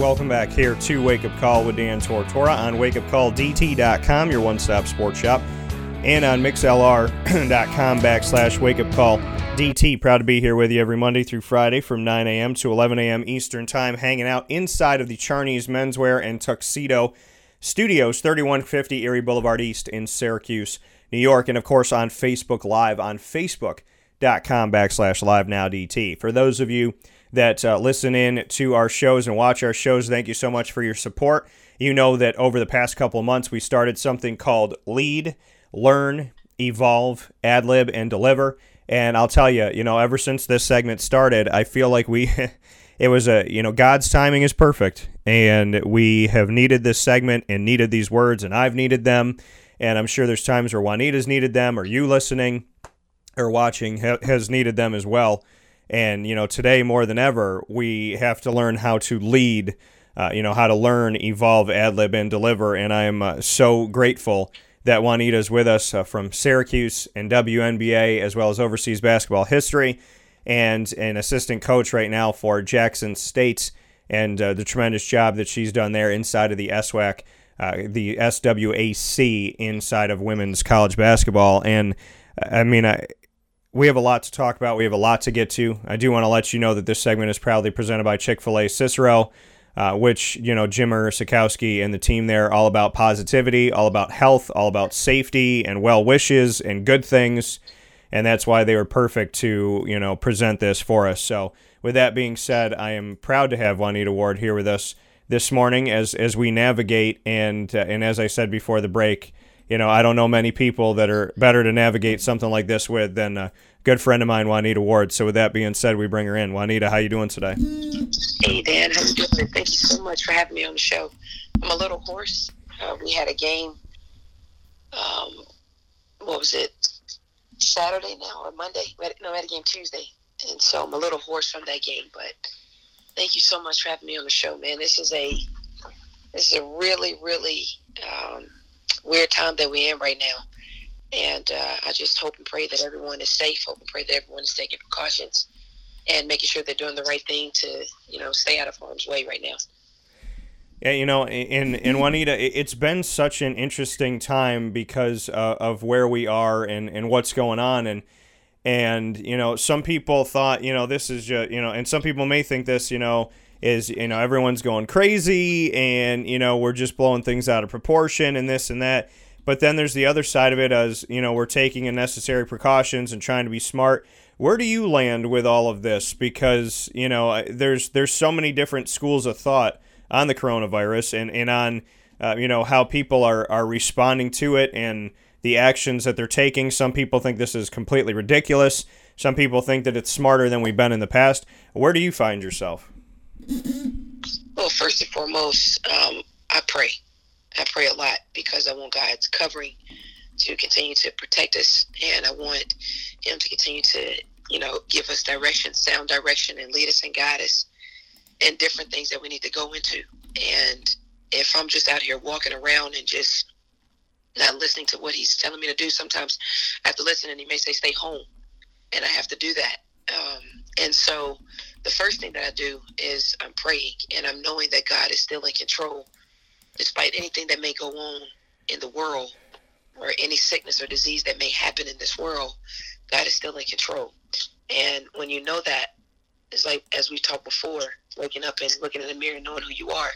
Welcome back here to Wake Up Call with Dan Tortora on wakeupcalldt.com, your one stop sports shop, and on mixlr.com backslash wakeupcalldt. Proud to be here with you every Monday through Friday from 9 a.m. to 11 a.m. Eastern Time, hanging out inside of the Charney's Menswear and Tuxedo Studios, 3150 Erie Boulevard East in Syracuse, New York, and of course on Facebook Live on Facebook.com backslash live now DT. For those of you that uh, listen in to our shows and watch our shows, thank you so much for your support. You know that over the past couple of months, we started something called Lead, Learn, Evolve, Ad Lib, and Deliver. And I'll tell you, you know, ever since this segment started, I feel like we. it was a you know god's timing is perfect and we have needed this segment and needed these words and i've needed them and I'm sure there's times where Juanita's needed them, or you listening or watching has needed them as well. And, you know, today more than ever, we have to learn how to lead, uh, you know, how to learn, evolve, ad lib, and deliver. And I am uh, so grateful that Juanita is with us uh, from Syracuse and WNBA, as well as overseas basketball history, and an assistant coach right now for Jackson State, and uh, the tremendous job that she's done there inside of the SWAC uh, the SWAC inside of women's college basketball. And I mean, I, we have a lot to talk about. We have a lot to get to. I do want to let you know that this segment is proudly presented by Chick fil A Cicero. Uh, which you know Jimmer Sikowski and the team there all about positivity, all about health, all about safety and well wishes and good things, and that's why they were perfect to you know present this for us. So with that being said, I am proud to have Juanita Ward here with us this morning as as we navigate and uh, and as I said before the break, you know, I don't know many people that are better to navigate something like this with than a good friend of mine, Juanita Ward. So with that being said, we bring her in. Juanita, how you doing today? Hey Dan, how you doing? Thank you so much for having me on the show. I'm a little hoarse. Uh, we had a game. Um, what was it? Saturday now or Monday? No, we had a game Tuesday, and so I'm a little hoarse from that game, but thank you so much for having me on the show, man. This is a this is a really, really um, weird time that we're in right now. And uh, I just hope and pray that everyone is safe. Hope and pray that everyone is taking precautions and making sure they're doing the right thing to, you know, stay out of harm's way right now. Yeah, you know, in in Juanita, it's been such an interesting time because uh, of where we are and, and what's going on, and and you know some people thought you know this is just you know and some people may think this you know is you know everyone's going crazy and you know we're just blowing things out of proportion and this and that but then there's the other side of it as you know we're taking necessary precautions and trying to be smart where do you land with all of this because you know there's there's so many different schools of thought on the coronavirus and and on uh, you know how people are are responding to it and the actions that they're taking. Some people think this is completely ridiculous. Some people think that it's smarter than we've been in the past. Where do you find yourself? Well, first and foremost, um, I pray. I pray a lot because I want God's covering to continue to protect us, and I want Him to continue to, you know, give us direction, sound direction, and lead us and guide us in different things that we need to go into. And if I'm just out here walking around and just not listening to what he's telling me to do. Sometimes I have to listen, and he may say, "Stay home," and I have to do that. Um, and so, the first thing that I do is I'm praying, and I'm knowing that God is still in control, despite anything that may go on in the world, or any sickness or disease that may happen in this world. God is still in control, and when you know that, it's like as we talked before, waking up and looking in the mirror, knowing who you are.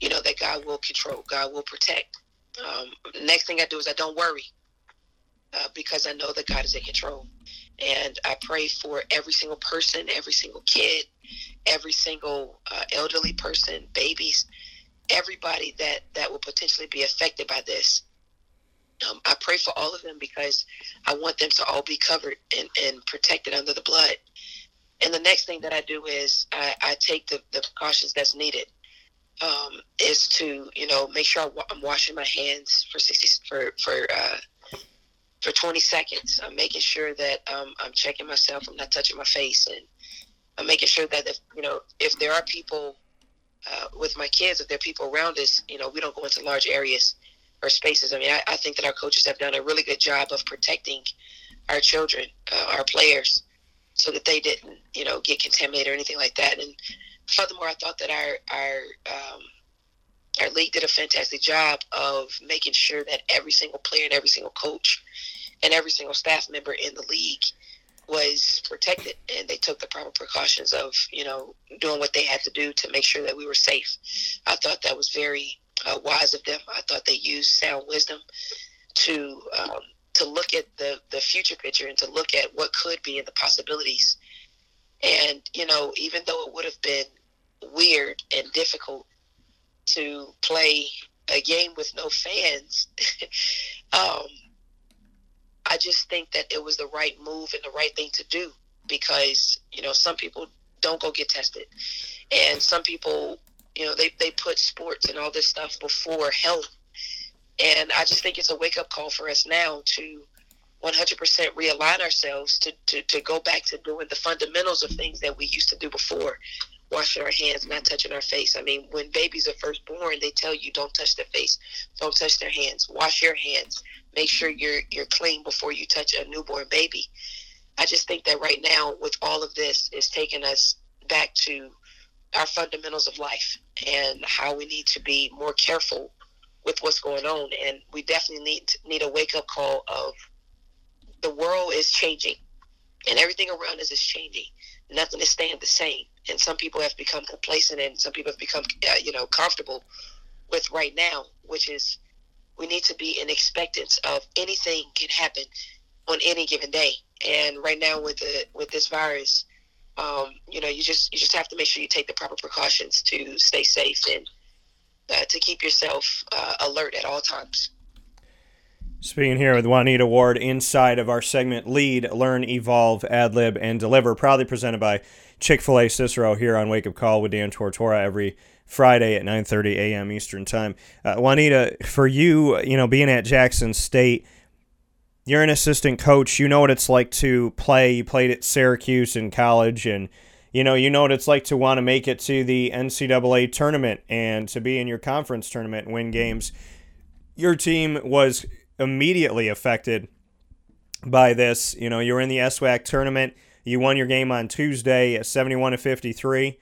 You know that God will control, God will protect um, next thing I do is I don't worry uh, because I know that God is in control. And I pray for every single person, every single kid, every single uh, elderly person, babies, everybody that, that will potentially be affected by this. Um, I pray for all of them because I want them to all be covered and, and protected under the blood. And the next thing that I do is I, I take the, the precautions that's needed. um, is to you know make sure I'm washing my hands for sixty for for uh, for twenty seconds. I'm making sure that um, I'm checking myself. I'm not touching my face, and I'm making sure that if you know if there are people uh, with my kids, if there are people around us, you know, we don't go into large areas or spaces. I mean, I, I think that our coaches have done a really good job of protecting our children, uh, our players, so that they didn't, you know, get contaminated or anything like that. And furthermore, I thought that our our um, our league did a fantastic job of making sure that every single player and every single coach and every single staff member in the league was protected and they took the proper precautions of you know doing what they had to do to make sure that we were safe. I thought that was very uh, wise of them. I thought they used sound wisdom to um, to look at the the future picture and to look at what could be and the possibilities. And you know even though it would have been weird and difficult to play a game with no fans um, I just think that it was the right move and the right thing to do because you know some people don't go get tested, and some people you know they they put sports and all this stuff before health, and I just think it's a wake up call for us now to 100% realign ourselves to, to, to go back to doing the fundamentals of things that we used to do before washing our hands, not touching our face. I mean, when babies are first born, they tell you don't touch their face, don't touch their hands, wash your hands, make sure you're you're clean before you touch a newborn baby. I just think that right now, with all of this, is taking us back to our fundamentals of life and how we need to be more careful with what's going on. And we definitely need need a wake up call of the world is changing, and everything around us is changing. Nothing is staying the same. And some people have become complacent, and some people have become, uh, you know, comfortable with right now, which is we need to be in expectance of anything can happen on any given day. And right now with the with this virus, um, you know, you just you just have to make sure you take the proper precautions to stay safe and uh, to keep yourself uh, alert at all times. Speaking here with Juanita Ward inside of our segment Lead, Learn, Evolve, Ad Lib, and Deliver, proudly presented by Chick fil A Cicero here on Wake Up Call with Dan Tortora every Friday at 9:30 a.m. Eastern Time. Uh, Juanita, for you, you know, being at Jackson State, you're an assistant coach. You know what it's like to play. You played at Syracuse in college, and you know you know what it's like to want to make it to the NCAA tournament and to be in your conference tournament and win games. Your team was immediately affected by this. You know, you were in the SWAC tournament. You won your game on Tuesday, at 71 to 53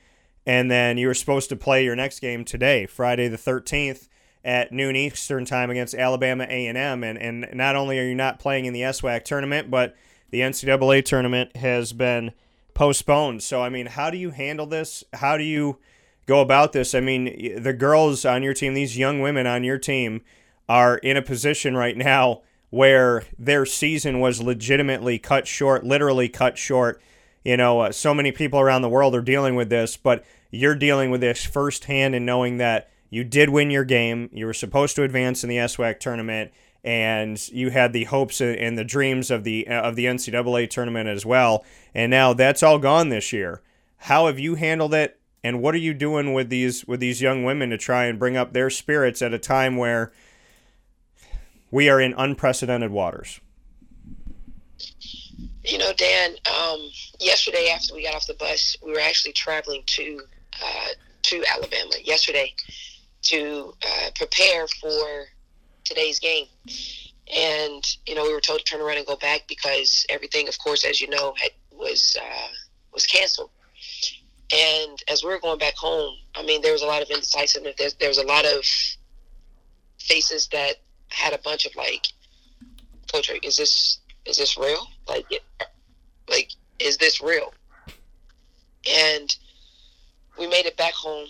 and then you were supposed to play your next game today, Friday the 13th at noon Eastern time against Alabama A&M. And, and not only are you not playing in the SWAC tournament, but the NCAA tournament has been postponed. So, I mean, how do you handle this? How do you go about this? I mean, the girls on your team, these young women on your team, are in a position right now where their season was legitimately cut short, literally cut short you know, uh, so many people around the world are dealing with this, but you're dealing with this firsthand and knowing that you did win your game. You were supposed to advance in the SWAC tournament, and you had the hopes and the dreams of the uh, of the NCAA tournament as well. And now that's all gone this year. How have you handled it? And what are you doing with these with these young women to try and bring up their spirits at a time where we are in unprecedented waters? You know, Dan. Um, yesterday, after we got off the bus, we were actually traveling to uh, to Alabama yesterday to uh, prepare for today's game. And you know, we were told to turn around and go back because everything, of course, as you know, had was uh, was canceled. And as we were going back home, I mean, there was a lot of indecisiveness. There, there was a lot of faces that had a bunch of like, "Coach, is this is this real? Like, like, is this real? And we made it back home.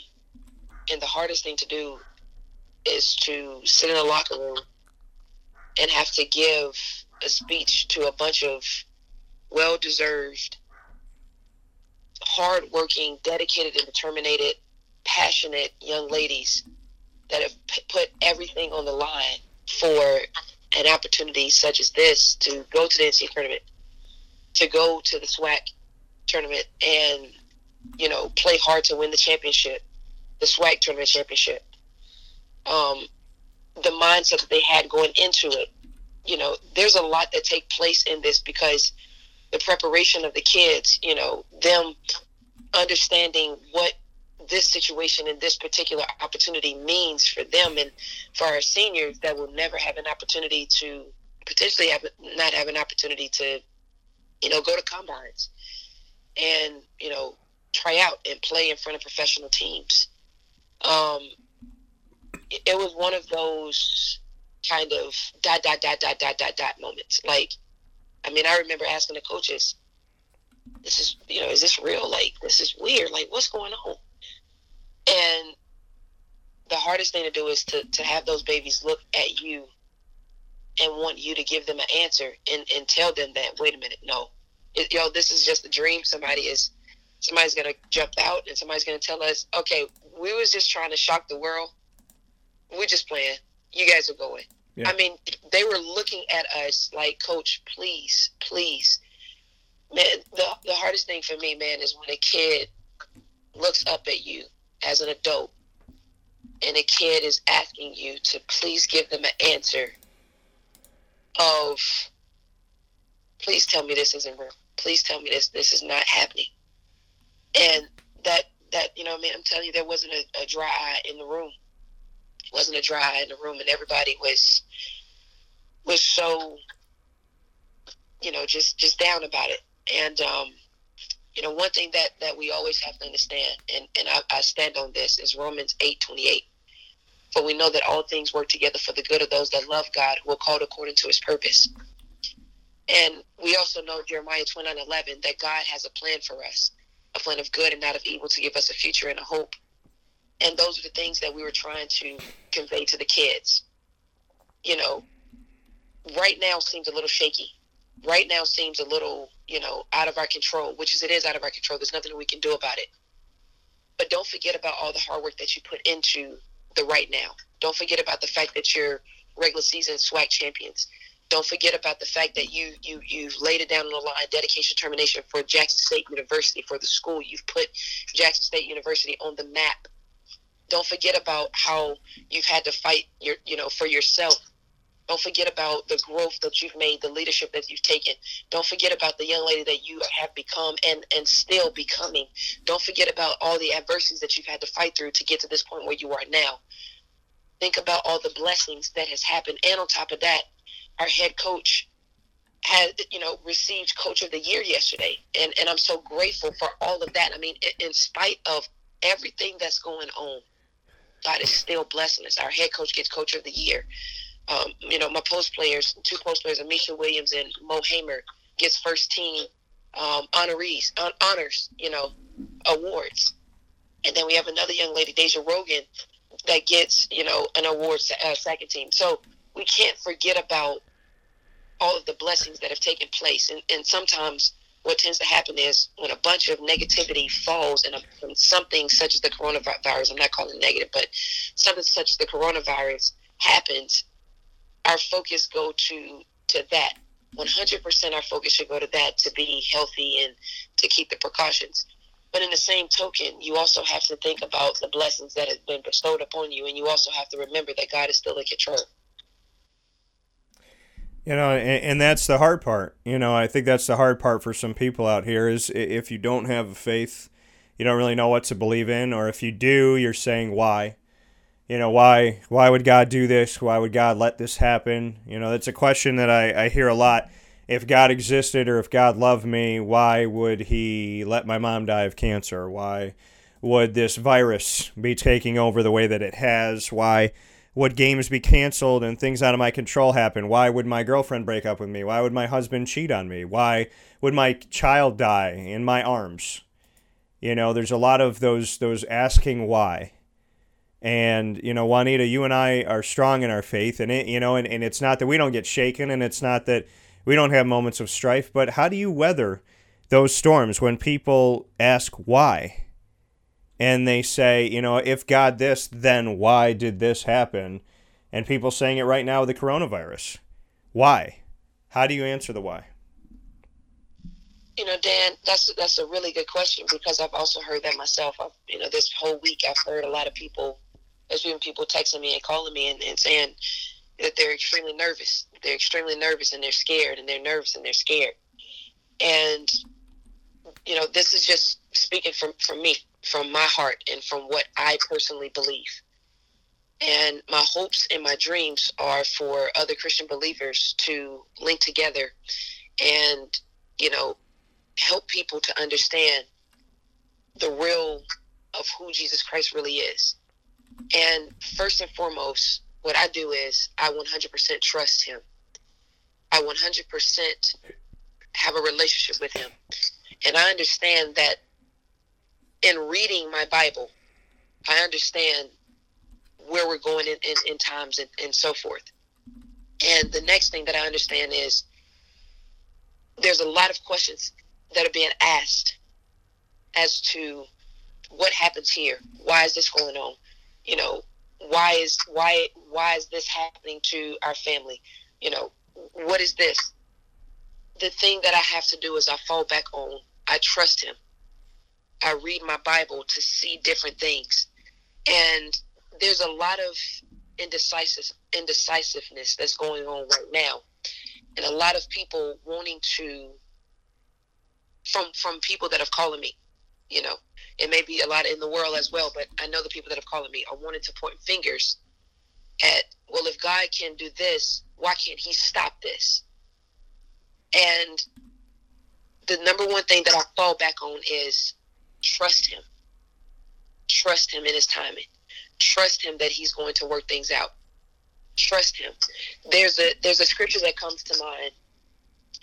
And the hardest thing to do is to sit in a locker room and have to give a speech to a bunch of well deserved, hard working, dedicated, and determined, passionate young ladies that have put everything on the line for an opportunity such as this to go to the NCAA tournament, to go to the SWAC tournament and, you know, play hard to win the championship the SWAC tournament championship. Um, the mindset that they had going into it. You know, there's a lot that take place in this because the preparation of the kids, you know, them understanding what this situation and this particular opportunity means for them and for our seniors that will never have an opportunity to potentially have not have an opportunity to you know go to combines and you know try out and play in front of professional teams. Um it was one of those kind of dot dot dot dot dot dot dot moments. Like i mean i remember asking the coaches this is you know is this real? Like this is weird. Like what's going on and the hardest thing to do is to, to have those babies look at you and want you to give them an answer and, and tell them that, wait a minute, no. It, yo, this is just a dream. Somebody is somebody's gonna jump out and somebody's gonna tell us, okay, we was just trying to shock the world. We're just playing. You guys are going. Yeah. I mean, they were looking at us like, Coach, please, please. Man, the the hardest thing for me, man, is when a kid looks up at you as an adult and a kid is asking you to please give them an answer of please tell me this isn't real. Please tell me this this is not happening. And that that you know i mean? I'm telling you there wasn't a, a dry eye in the room. It wasn't a dry eye in the room and everybody was was so you know just just down about it. And um you know, one thing that, that we always have to understand, and, and I, I stand on this, is Romans eight twenty eight. For we know that all things work together for the good of those that love God, who are called according to his purpose. And we also know Jeremiah twenty nine eleven that God has a plan for us, a plan of good and not of evil to give us a future and a hope. And those are the things that we were trying to convey to the kids. You know, right now seems a little shaky. Right now seems a little you know, out of our control, which is it is out of our control. There's nothing we can do about it. But don't forget about all the hard work that you put into the right now. Don't forget about the fact that you're regular season SWAC champions. Don't forget about the fact that you you you've laid it down on the line, dedication, termination for Jackson State University for the school. You've put Jackson State University on the map. Don't forget about how you've had to fight your you know for yourself don't forget about the growth that you've made, the leadership that you've taken. Don't forget about the young lady that you have become and, and still becoming. Don't forget about all the adversities that you've had to fight through to get to this point where you are now. Think about all the blessings that has happened. And on top of that, our head coach had, you know, received coach of the year yesterday. And, and I'm so grateful for all of that. I mean, in spite of everything that's going on, God is still blessing us. Our head coach gets coach of the year. Um, you know, my post players, two post players, Ameshya Williams and Mo Hamer, gets first team um, honorees, honors, you know, awards. And then we have another young lady, Deja Rogan, that gets, you know, an award uh, second team. So we can't forget about all of the blessings that have taken place. And, and sometimes what tends to happen is when a bunch of negativity falls and something such as the coronavirus, I'm not calling it negative, but something such as the coronavirus happens, our focus go to to that. 100% our focus should go to that to be healthy and to keep the precautions. But in the same token, you also have to think about the blessings that have been bestowed upon you, and you also have to remember that God is still in control. You know, and, and, that's the hard part. You know, I think that's the hard part for some people out here is if you don't have a faith, you don't really know what to believe in, or if you do, you're saying why you know why why would god do this? Why would god let this happen? You know that's a question that I, I hear a lot. If god existed or if god loved me why would he let my mom die of cancer? Why would this virus be taking over the way that it has? Why would games be canceled and things out of my control happen? Why would my girlfriend break up with me? Why would my husband cheat on me? Why would my child die in my arms? You know there's a lot of those those asking why and, you know, Juanita, you and I are strong in our faith, and it, you know, and, and it's not that we don't get shaken, and it's not that we don't have moments of strife, but how do you weather those storms when people ask why? And they say, you know, if God this, then why did this happen? And people saying it right now with the coronavirus. Why? How do you answer the why? you know, Dan, that's that's a really good question because I've also heard that myself. I've, you know, this whole week I've heard a lot of people, there's been people texting me and calling me and, and saying that they're extremely nervous. They're extremely nervous and they're scared and they're nervous and they're scared. And you know, this is just speaking from from me, from my heart, and from what I personally believe. And my hopes and my dreams are for other Christian believers to link together and, you know, help people to understand the real of who Jesus Christ really is. And first and foremost, what I do is I 100% trust him. I 100% have a relationship with him. And I understand that in reading my Bible, I understand where we're going in, in, in times and, and so forth. And the next thing that I understand is there's a lot of questions that are being asked as to what happens here. Why is this going on? You know, why is why why is this happening to our family? You know, what is this? The thing that I have to do is I fall back on I trust him. I read my Bible to see different things. And there's a lot of indecisive indecisiveness that's going on right now. And a lot of people wanting to from from people that have called me, you know. It may be a lot in the world as well, but I know the people that have called me are wanting to point fingers at, well, if God can do this, why can't he stop this? And the number one thing that I fall back on is trust him. Trust him in his timing. Trust him that he's going to work things out. Trust him. There's a there's a scripture that comes to mind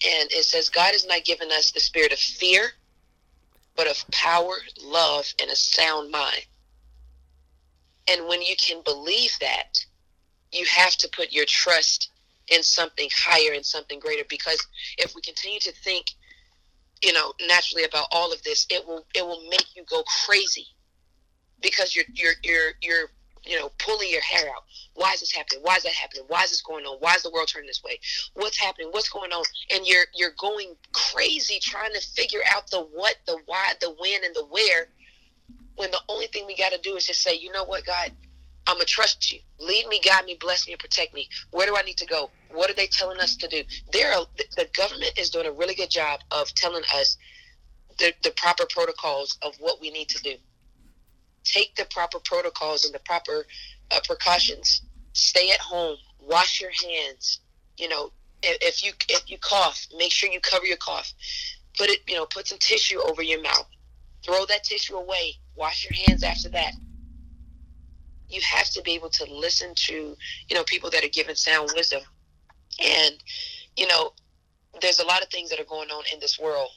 and it says God has not given us the spirit of fear, but of power, love, and a sound mind. And when you can believe that, you have to put your trust in something higher and something greater because if we continue to think you know naturally about all of this it will it will make you go crazy because you're you're you're you're you know pulling your hair out why is this happening why is that happening why is this going on why is the world turning this way what's happening what's going on and you're you're going crazy trying to figure out the what the why the when and the where when the only thing we got to do is just say you know what god I'm gonna trust you. Lead me, guide me, bless me, and protect me. Where do I need to go? What are they telling us to do? There, are, the government is doing a really good job of telling us the, the proper protocols of what we need to do. Take the proper protocols and the proper uh, precautions. Stay at home. Wash your hands. You know, if, if you if you cough, make sure you cover your cough. Put it, you know, put some tissue over your mouth. Throw that tissue away. Wash your hands after that you have to be able to listen to you know people that are giving sound wisdom and you know there's a lot of things that are going on in this world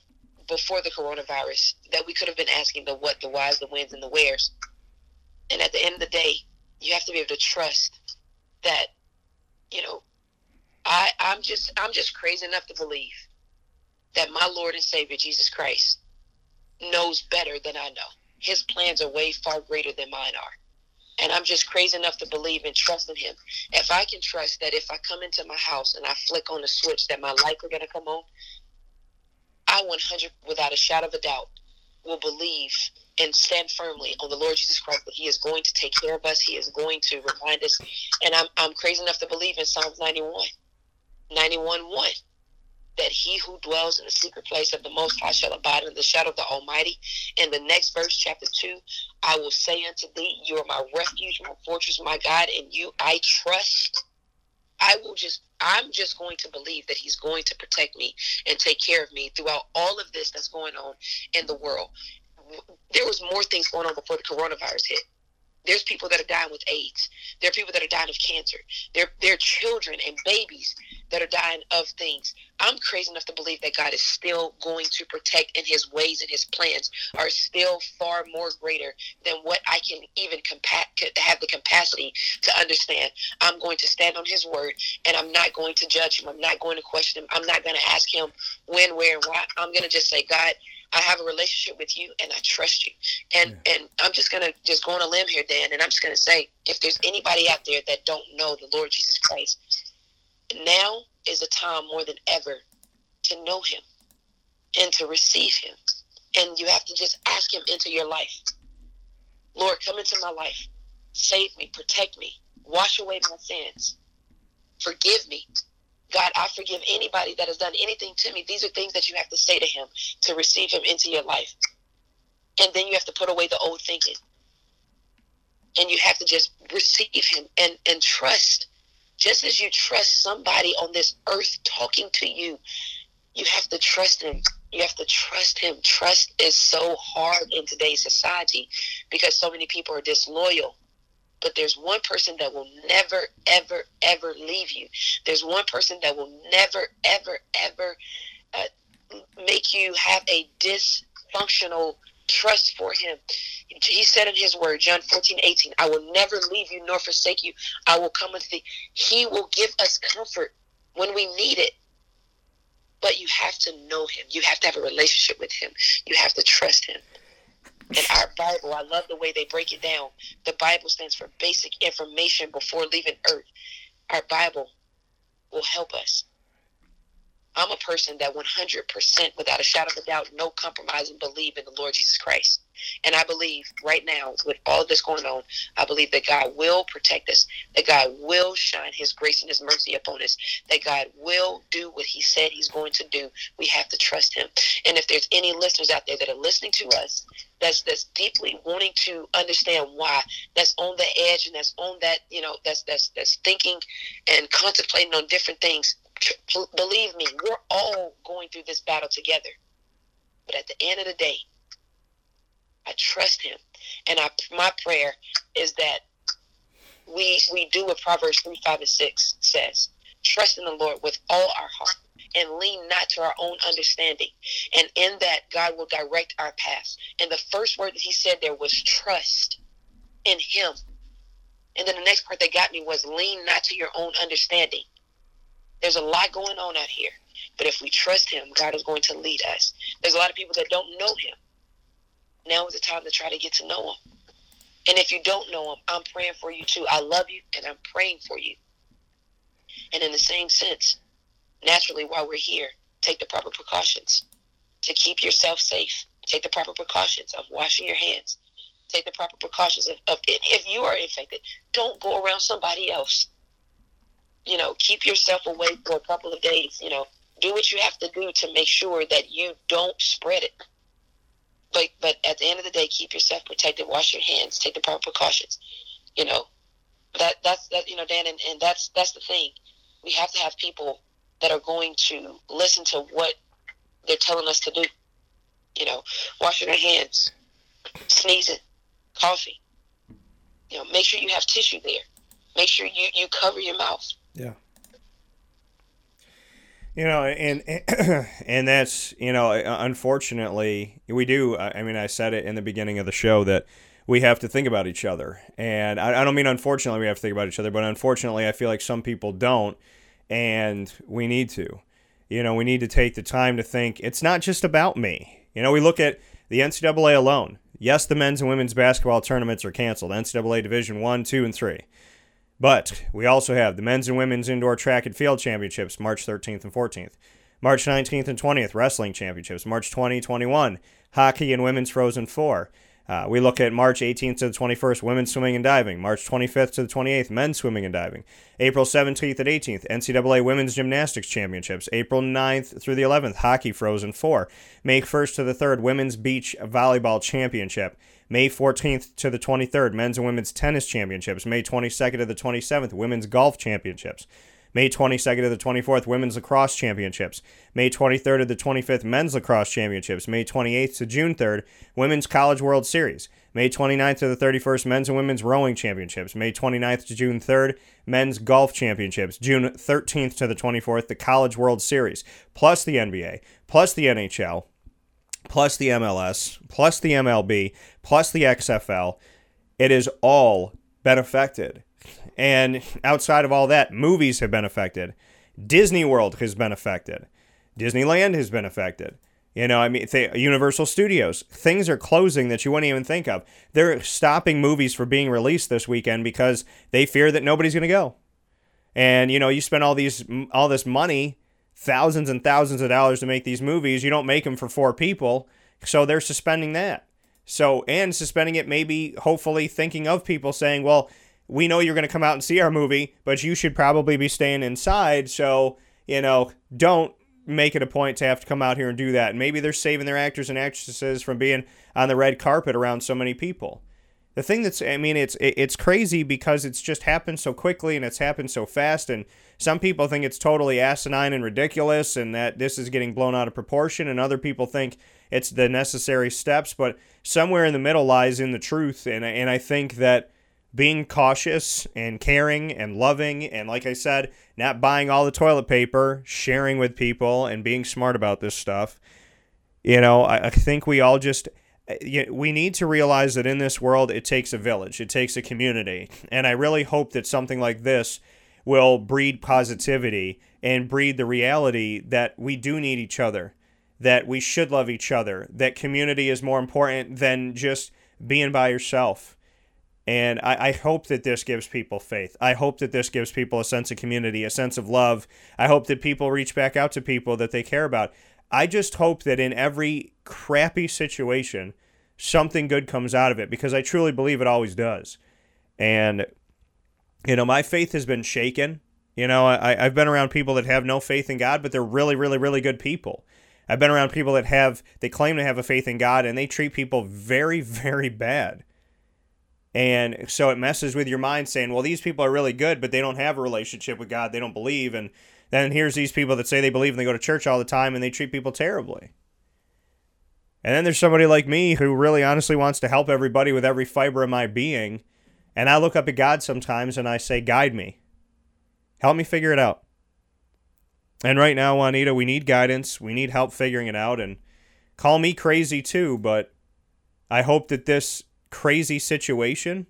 before the coronavirus that we could have been asking the what the whys the whens and the wheres. And at the end of the day you have to be able to trust that you know i i'm just i'm just crazy enough to believe that my lord and savior jesus christ knows better than i know. His plans are way far greater than mine are. And I'm just crazy enough to believe and trust in him. If I can trust that if I come into my house and I flick on the switch that my lights are to come on, I 100, without a shadow of a doubt, will believe and stand firmly on the Lord Jesus Christ that He is going to take care of us. He is going to remind us. And I'm, I'm crazy enough to believe in Psalms 91, 91 1 that he who dwells in the secret place of the Most High shall abide in the shadow of the Almighty. In the next verse, chapter 2, I will say unto thee, You are my refuge, my fortress, my God, and you I trust. I will just, I'm just going to believe that he's going to protect me and take care of me throughout all of this that's going on in the world. There was more things going on before the coronavirus hit. There's people that are dying with AIDS. There are people that are dying of cancer. There, there are children and babies that are dying of things. I'm crazy enough to believe that God is still going to protect, and His ways and His plans are still far more greater than what I can even compa- have the capacity to understand. I'm going to stand on His word, and I'm not going to judge Him. I'm not going to question Him. I'm not going to ask Him when, where, and why. I'm going to just say, God, I have a relationship with you and I trust you. And yeah. and I'm just gonna just go on a limb here, Dan, and I'm just gonna say if there's anybody out there that don't know the Lord Jesus Christ, now is a time more than ever to know him. and to receive him. And you have to just ask him into your life. Lord, come into my life. Save me, protect me, wash away my sins. Forgive me. God, I forgive anybody that has done anything to me. These are things that you have to say to him to receive him into your life. And then you have to put away the old thinking. And you have to just receive him and, and trust. Just as you trust somebody on this earth talking to you, you have to trust him. You have to trust him. Trust is so hard in today's society because so many people are disloyal but there's one person that will never, ever, ever leave you. There's one person that will never, ever, ever uh, make you have a dysfunctional trust for him. He said in his word, John 14, 18, I will never leave you nor forsake you. I will come unto thee. He will give us comfort when we need it. But you have to know him. You have to have a relationship with him. You have to trust him. And our Bible, I love the way they break it down. The Bible stands for basic information before leaving earth. Our Bible will help us. I'm a person that 100%, without a shadow of a doubt, no compromise, and believe in the Lord Jesus Christ. And I believe right now, with all this going on, I believe that God will protect us, that God will shine His grace and His mercy upon us, that God will do what He said He's going to do. We have to trust Him. And if there's any listeners out there that are listening to us, that's that's deeply wanting to understand why, that's on the edge and that's on that, you know, that's that's that's thinking and contemplating on different things. Believe me, we're all going through this battle together. But at the end of the day, I trust him. And I, my prayer is that we we do what Proverbs 3, 5, and 6 says. Trust in the Lord with all our heart and lean not to our own understanding. And in that, God will direct our paths. And the first word that he said there was trust in him. And then the next part that got me was lean not to your own understanding. There's a lot going on out here. But if we trust him, God is going to lead us. There's a lot of people that don't know him. Now is the time to try to get to know him. And if you don't know him, I'm praying for you too. I love you and I'm praying for you. And in the same sense, naturally, while we're here, take the proper precautions to keep yourself safe. Take the proper precautions of washing your hands. Take the proper precautions of, of if you are infected, don't go around somebody else. You know, keep yourself away for a couple of days. You know, do what you have to do to make sure that you don't spread it but but at the end of the day, keep yourself protected. Wash your hands. Take the proper precautions. You know, that that's that. You know, Dan, and, and that's that's the thing. We have to have people that are going to listen to what they're telling us to do. You know, washing your hands, sneezing, coughing. You know, make sure you have tissue there. Make sure you you cover your mouth. Yeah. You know, and and that's you know, uh, unfortunately, we do. I mean, I said it in the beginning of the show that we have to think about each other, and I don't mean unfortunately we have to think about each other, but unfortunately, I feel like some people don't, and we need to. You know, we need to take the time to think. It's not just about me. You know, we look at the NCAA alone. Yes, the men's and women's basketball tournaments are canceled. NCAA Division One, Two, and Three. But we also have the men's and women's indoor track and field championships March 13th and 14th. March 19th and 20th, wrestling championships. March 20, 21, hockey and women's Frozen Four. Uh, we look at March 18th to the 21st, women's swimming and diving. March 25th to the 28th, men's swimming and diving. April 17th and 18th, NCAA Women's Gymnastics Championships. April 9th through the 11th, Hockey Frozen 4. May 1st to the 3rd, Women's Beach Volleyball Championship. May 14th to the 23rd, Men's and Women's Tennis Championships. May 22nd to the 27th, Women's Golf Championships. May 22nd to the 24th, Women's Lacrosse Championships. May 23rd to the 25th, Men's Lacrosse Championships. May 28th to June 3rd, Women's College World Series. May 29th to the 31st, Men's and Women's Rowing Championships. May 29th to June 3rd, Men's Golf Championships. June 13th to the 24th, the College World Series, plus the NBA, plus the NHL, plus the MLS, plus the MLB, plus the XFL. It is all affected. And outside of all that, movies have been affected. Disney World has been affected. Disneyland has been affected. You know, I mean, th- Universal Studios, things are closing that you wouldn't even think of. They're stopping movies from being released this weekend because they fear that nobody's going to go. And you know, you spend all these all this money thousands and thousands of dollars to make these movies. You don't make them for four people, so they're suspending that. So and suspending it, maybe hopefully thinking of people saying, well, we know you're going to come out and see our movie, but you should probably be staying inside. So you know, don't make it a point to have to come out here and do that. maybe they're saving their actors and actresses from being on the red carpet around so many people. The thing that's, I mean, it's it's crazy because it's just happened so quickly and it's happened so fast, and some people think it's totally asinine and ridiculous, and that this is getting blown out of proportion, and other people think it's the necessary steps. But somewhere in the middle lies in the truth, and and I think that being cautious and caring and loving and like I said, not buying all the toilet paper, sharing with people and being smart about this stuff. You know, I, I think we all just we need to realize that in this world it takes a village, it takes a community. And I really hope that something like this will breed positivity and breed the reality that we do need each other, that we should love each other, that community is more important than just being by yourself and I, I, hope that this gives people faith. I hope that this gives people a sense of community, a sense of love. I hope that people reach back out to people that they care about. I just hope that in every crappy situation, something good comes out of it because I truly believe it always does. And, you know, my faith has been shaken. You know, I, I've been around people that have no faith in God, but they're really, really, really good people. I've been around people that have, they claim to have a faith in God and they treat people very, very bad and so it messes with your mind saying, well, these people are really good, but they don't have a relationship with God. They don't believe. And then here's these people that say they believe and they go to church all the time and they treat people terribly. And then there's somebody like me who really honestly wants to help everybody with every fiber of my being. And I look up at God sometimes and I say, guide me. Help me figure it out. And right now, Juanita, we need guidance. We need help figuring it out. And call me crazy too, but I hope that this crazy situation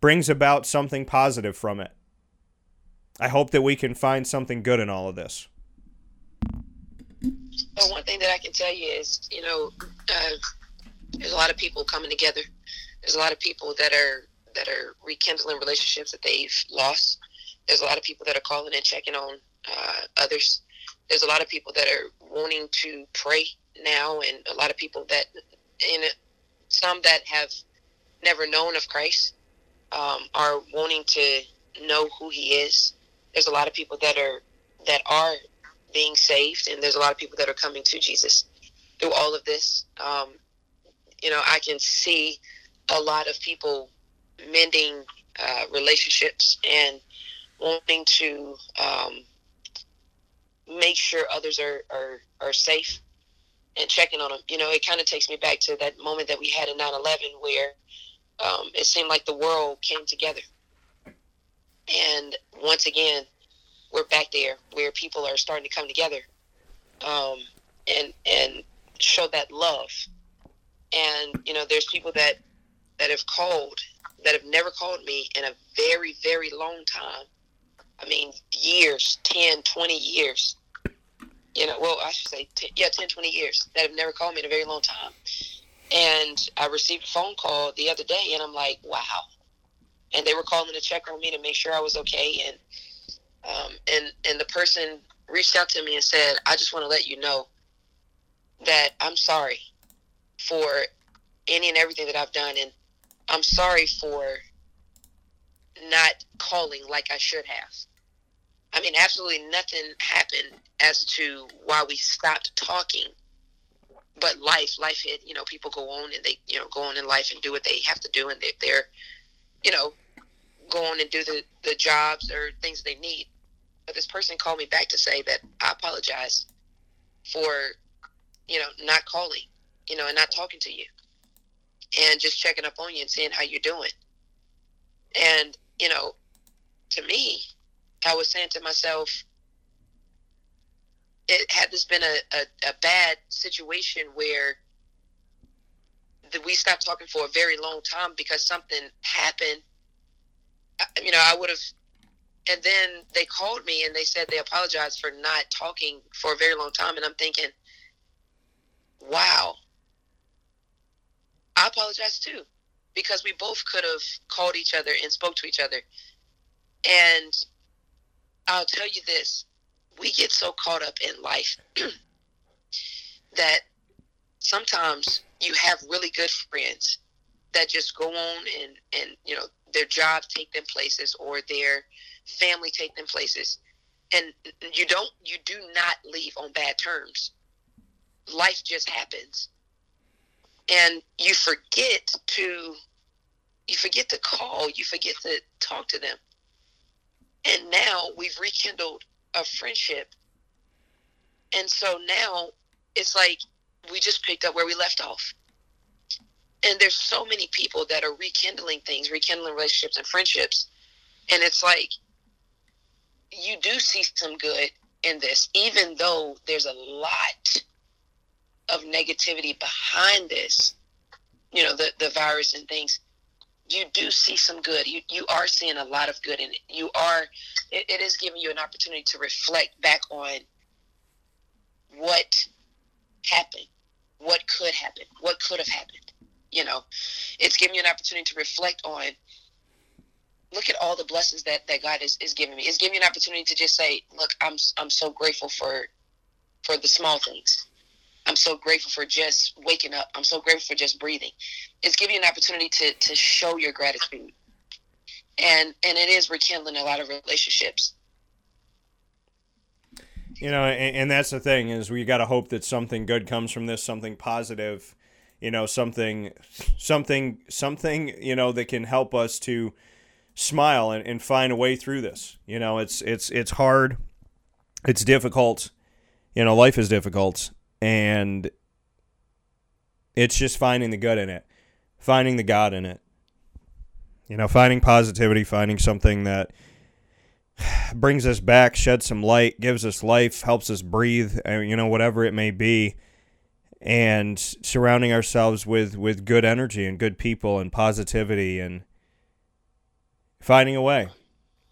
brings about something positive from it. I hope that we can find something good in all of this. Well, one thing that I can tell you is, you know, uh, there's a lot of people coming together. There's a lot of people that are that are rekindling relationships that they've lost. There's a lot of people that are calling and checking on uh, others. There's a lot of people that are wanting to pray now, and a lot of people that, in some that have never known of Christ um, are wanting to know who He is. There's a lot of people that are that are being saved, and there's a lot of people that are coming to Jesus through all of this. Um, you know, I can see a lot of people mending uh, relationships and wanting to um, make sure others are, are, are safe and checking on them. You know, it kind of takes me back to that moment that we had in 9 11 where um, it seemed like the world came together. And once again, we're back there where people are starting to come together um, and and show that love. And you know, there's people that that have called that have never called me in a very very long time. I mean, years, 10, 20 years you know, well, I should say, 10, yeah, 10, 20 years that have never called me in a very long time. And I received a phone call the other day, and I'm like, wow. And they were calling to check on me to make sure I was okay. And um, and and the person reached out to me and said, I just want to let you know that I'm sorry for any and everything that I've done, and I'm sorry for not calling like I should have. I mean, absolutely nothing happened as to why we stopped talking. But life, life hit, you know, people go on and they, you know, go on in life and do what they have to do. And they're, they're you know, go on and do the, the jobs or things they need. But this person called me back to say that I apologize for, you know, not calling, you know, and not talking to you and just checking up on you and seeing how you're doing. And, you know, to me, I was saying to myself, it had this been a, a, a bad situation where the, we stopped talking for a very long time because something happened, you know, I would have. And then they called me and they said they apologized for not talking for a very long time. And I'm thinking, wow, I apologize too, because we both could have called each other and spoke to each other. And I'll tell you this. We get so caught up in life that sometimes you have really good friends that just go on and and you know their jobs take them places or their family take them places. And you don't you do not leave on bad terms. Life just happens. And you forget to you forget to call. You forget to talk to them and now we've rekindled a friendship. And so now it's like we just picked up where we left off. And there's so many people that are rekindling things rekindling relationships and friendships. And it's like you do see some good in this even though there's a lot of negativity behind this you know the the virus and things you do see some good. You you are seeing a lot of good and you are it, it is giving you an opportunity to reflect back on what happened what could happen what could have happened you know. It's giving you an opportunity to reflect on look at all the blessings that that god is, is giving me. It's giving me an opportunity to just say look i'm i'm so grateful for for the small things i'm so grateful for just waking up. I'm so grateful for just breathing. It's giving you an opportunity to to show your gratitude. And and it is rekindling a lot of relationships. You know and, and that's the thing is we got to hope that something good comes from this something positive you know something something something you know that can help us to smile and, and find a way through this. You know it's it's it's hard. It's difficult. You know life is difficult and it's just finding the good in it finding the god in it you know finding positivity finding something that brings us back sheds some light gives us life helps us breathe uh, you know whatever it may be and surrounding ourselves with with good energy and good people and positivity and finding a way.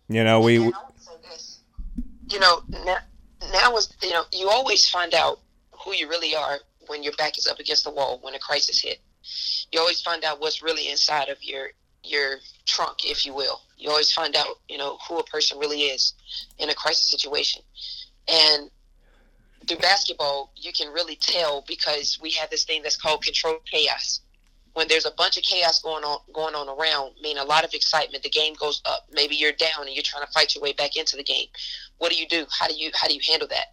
You know, we. You know, now, now is you know you always find out who you really are when your back is up against the wall when a crisis hit. You always find out what's really inside of your your trunk, if you will. You always find out, you know, who a person really is in a crisis situation. And through basketball, you can really tell because we have this thing that's called controlled chaos. When there's a bunch of chaos going on going on around, mean a lot of excitement, the game goes up. Maybe you're down and you're trying to fight your way back into the game. What do you do? How do you how do you handle that?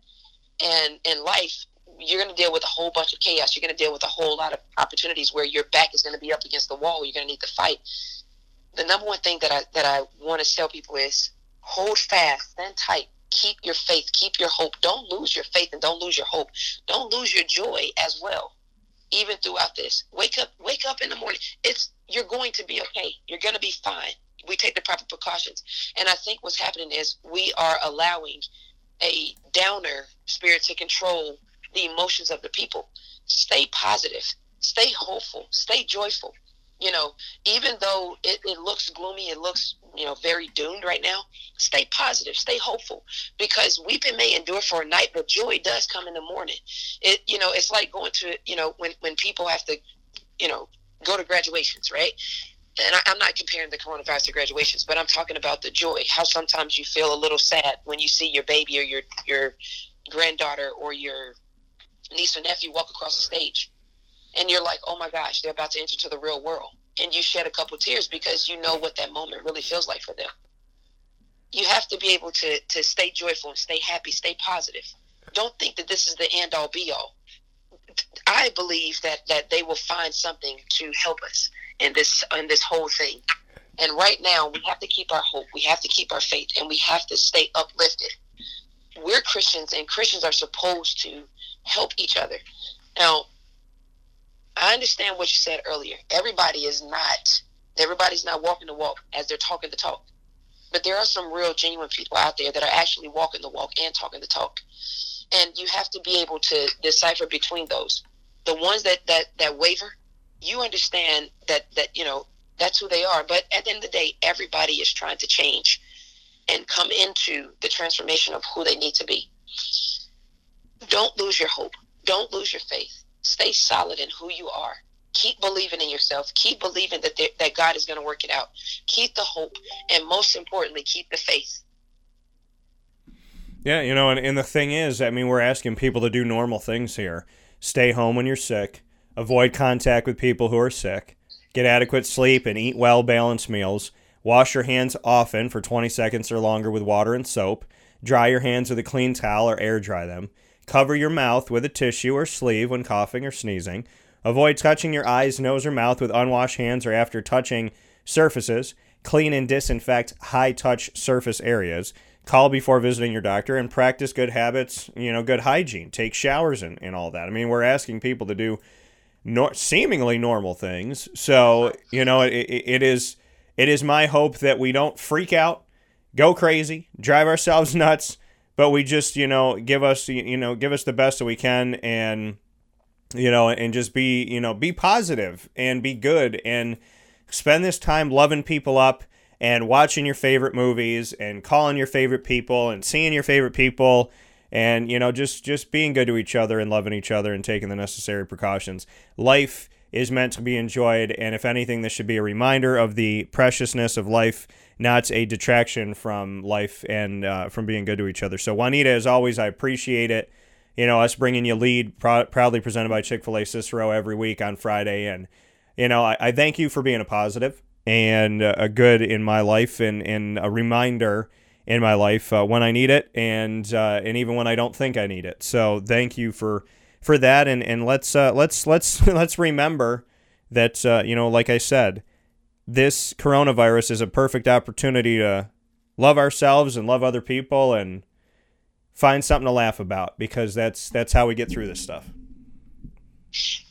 And in life, you're going to deal with a whole bunch of chaos. You're going to deal with a whole lot of opportunities where your back is going to be up against the wall. You're going to need to fight. The number one thing that I that I want to tell people is hold fast, stand tight, keep your faith, keep your hope. Don't lose your faith and don't lose your hope. Don't lose your joy as well. Even throughout this, wake up, wake up in the morning. It's you're going to be okay. You're going to be fine. We take the proper precautions, and I think what's happening is we are allowing a downer spirit to control the emotions of the people. Stay positive. Stay hopeful. Stay joyful you know, even though it, it looks gloomy, it looks, you know, very doomed right now, stay positive, stay hopeful because weeping may endure for a night, but joy does come in the morning. It, you know, it's like going to, you know, when, when people have to, you know, go to graduations, right? And I, am not comparing the coronavirus to graduations, but I'm talking about the joy. How sometimes you feel a little sad when you see your baby or your your granddaughter or your niece or nephew walk across the stage and you're like, oh my gosh, they're about to enter to the real world. And you shed a couple tears because you know what that moment really feels like for them. You have to be able to, to stay joyful and stay happy, stay positive. Don't think that this is the end all be all. I believe that, that they will find something to help us in this in this whole thing. And right now we have to keep our hope, we have to keep our faith, and we have to stay uplifted. We're Christians and Christians are supposed to help each other. Now, I understand what you said earlier. Everybody is not everybody's not walking the walk as they're talking the talk. But there are some real genuine people out there that are actually walking the walk and talking the talk. And you have to be able to decipher between those. The ones that that that waver, you understand that that you know that's who they are. But at the end of the day, everybody is trying to change and come into the transformation of who they need to be. Don't lose your hope. Don't lose your faith stay solid in who you are. Keep believing in yourself. Keep believing that there, that God is going to work it out. Keep the hope, and most importantly, keep the faith. Yeah, you know, and, and the thing is, I mean, we're asking people to do normal things here. Stay home when you're sick, avoid contact with people who are sick, get adequate sleep, and eat well balanced meals. Wash your hands often for 20 seconds or longer with water and soap. Dry your hands with a clean towel or air dry them. Cover your mouth with a tissue or sleeve when coughing or sneezing. Avoid touching your eyes, nose, or mouth with unwashed hands or after touching surfaces. Clean and disinfect high touch surface areas. Call before visiting your doctor and practice good habits, you know, good hygiene. Take showers and, and all that. I mean, we're asking people to do nor- seemingly normal things. So, you know, it, it is it is my hope that we don't freak out, go crazy, drive ourselves nuts, but we just, you know, give us you know, give us the best that we can and you know, and just be, you know, be positive and be good and spend this time loving people up and watching your favorite movies and calling your favorite people and seeing your favorite people and you know just just being good to each other and loving each other and taking the necessary precautions. Life is meant to be enjoyed and if anything this should be a reminder of the preciousness of life not a detraction from life and uh, from being good to each other. So juanita as always i appreciate it. You know us bringing you lead pr- proudly presented by chick-fil-a cicero every week on friday. And you know i, I thank you for being a positive and a good in my life and, and a reminder in my life uh, when I need it and uh, and even when I don't think I need it. So thank you for for that. And and let's uh, let's let's let's remember that uh, you know like I said this coronavirus is a perfect opportunity to love ourselves and love other people and find something to laugh about because that's that's how we get through this stuff.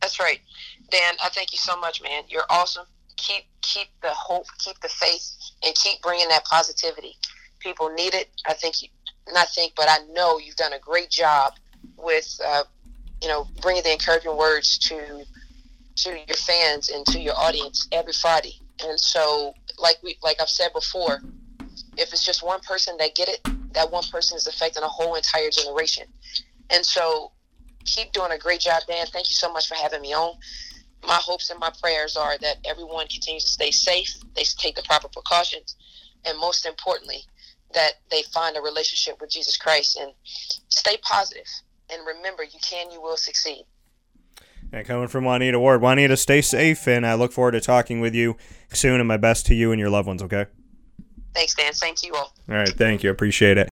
That's right. Dan, I thank you so much, man. You're awesome keep keep the hope, keep the faith, and keep bringing that positivity. People need it. I think, you, not think, but I know you've done a great job with, uh, you know, bringing the encouraging words to to your fans and to your audience every Friday. And so, like we, like I've said before, if it's just one person that get it, that one person is affecting a whole entire generation. And so, keep doing a great job, Dan. Thank you so much for having me on my hopes and my prayers are that everyone continues to stay safe, they take the proper precautions, and most importantly, that they find a relationship with Jesus Christ and stay positive. And remember, you can, you will succeed. And coming from Juanita Ward, Juanita, stay safe, and I look forward to talking with you soon. And my best to you and your loved ones. Okay. Thanks, Dan. Thank you all. All right. Thank you. Appreciate it.